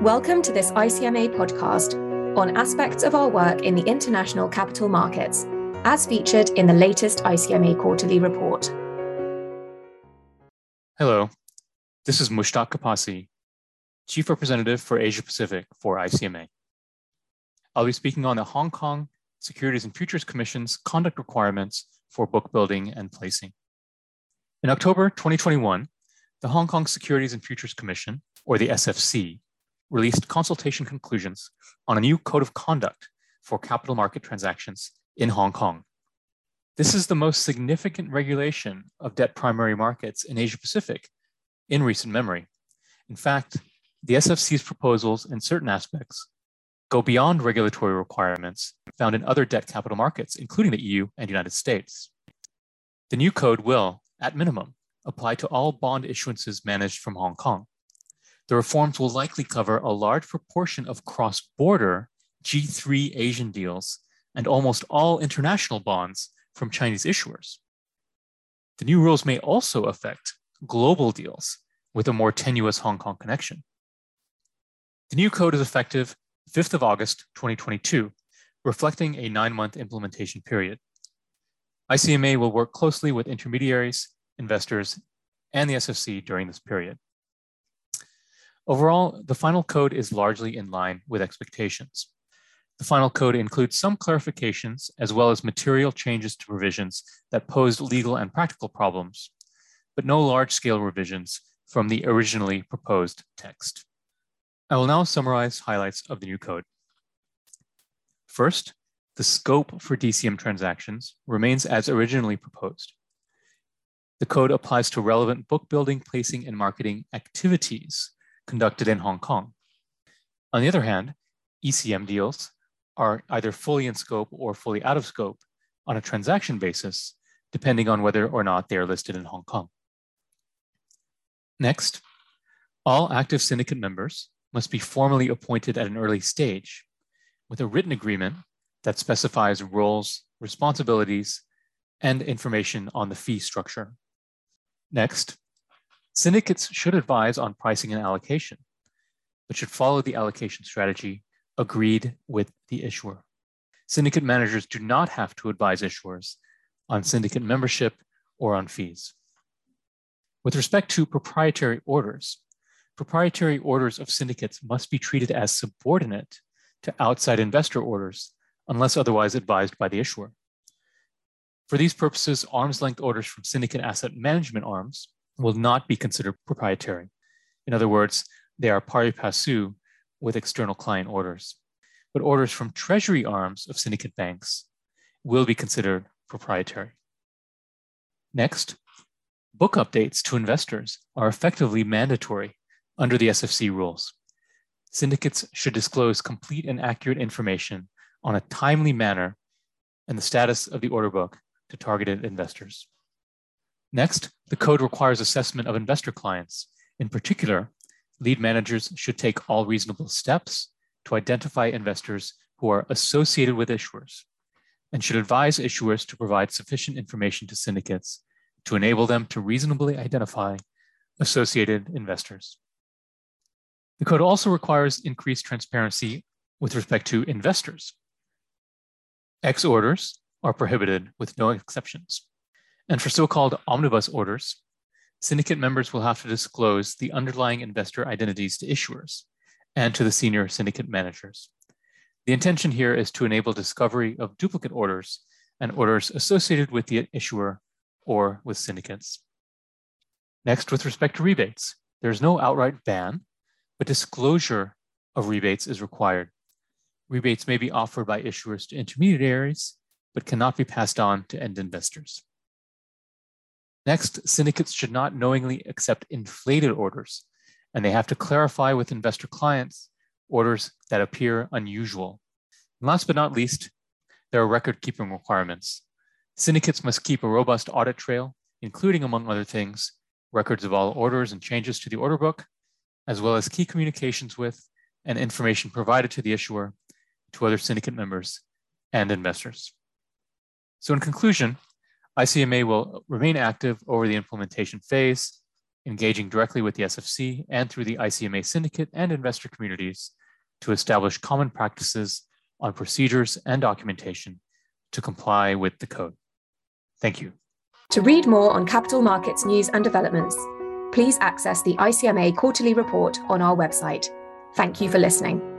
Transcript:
Welcome to this ICMA podcast on aspects of our work in the international capital markets, as featured in the latest ICMA quarterly report. Hello, this is Mushtaq Kapasi, Chief Representative for Asia Pacific for ICMA. I'll be speaking on the Hong Kong Securities and Futures Commission's conduct requirements for book building and placing. In October 2021, the Hong Kong Securities and Futures Commission, or the SFC, released consultation conclusions on a new code of conduct for capital market transactions in Hong Kong. This is the most significant regulation of debt primary markets in Asia Pacific in recent memory. In fact, the SFC's proposals in certain aspects go beyond regulatory requirements found in other debt capital markets, including the EU and United States. The new code will, at minimum, apply to all bond issuances managed from Hong Kong. The reforms will likely cover a large proportion of cross border G3 Asian deals and almost all international bonds from Chinese issuers. The new rules may also affect global deals with a more tenuous Hong Kong connection. The new code is effective 5th of August 2022, reflecting a nine month implementation period. ICMA will work closely with intermediaries investors, and the SFC during this period. Overall, the final code is largely in line with expectations. The final code includes some clarifications as well as material changes to provisions that posed legal and practical problems, but no large scale revisions from the originally proposed text. I will now summarize highlights of the new code. First, the scope for DCM transactions remains as originally proposed. The code applies to relevant book building, placing, and marketing activities conducted in Hong Kong. On the other hand, ECM deals are either fully in scope or fully out of scope on a transaction basis, depending on whether or not they are listed in Hong Kong. Next, all active syndicate members must be formally appointed at an early stage with a written agreement that specifies roles, responsibilities, and information on the fee structure. Next, syndicates should advise on pricing and allocation, but should follow the allocation strategy agreed with the issuer. Syndicate managers do not have to advise issuers on syndicate membership or on fees. With respect to proprietary orders, proprietary orders of syndicates must be treated as subordinate to outside investor orders unless otherwise advised by the issuer. For these purposes, arm's length orders from syndicate asset management arms will not be considered proprietary. In other words, they are pari passu with external client orders. But orders from treasury arms of syndicate banks will be considered proprietary. Next, book updates to investors are effectively mandatory under the SFC rules. Syndicates should disclose complete and accurate information on a timely manner and the status of the order book to targeted investors. Next, the code requires assessment of investor clients. In particular, lead managers should take all reasonable steps to identify investors who are associated with issuers and should advise issuers to provide sufficient information to syndicates to enable them to reasonably identify associated investors. The code also requires increased transparency with respect to investors. X orders are prohibited with no exceptions. And for so-called omnibus orders, syndicate members will have to disclose the underlying investor identities to issuers and to the senior syndicate managers. The intention here is to enable discovery of duplicate orders and orders associated with the issuer or with syndicates. Next, with respect to rebates, there is no outright ban, but disclosure of rebates is required. Rebates may be offered by issuers to intermediaries but cannot be passed on to end investors. Next, syndicates should not knowingly accept inflated orders, and they have to clarify with investor clients orders that appear unusual. And last but not least, there are record keeping requirements. Syndicates must keep a robust audit trail, including, among other things, records of all orders and changes to the order book, as well as key communications with and information provided to the issuer, to other syndicate members, and investors. So in conclusion, ICMA will remain active over the implementation phase engaging directly with the SFC and through the ICMA syndicate and investor communities to establish common practices on procedures and documentation to comply with the code. Thank you. To read more on capital markets news and developments, please access the ICMA quarterly report on our website. Thank you for listening.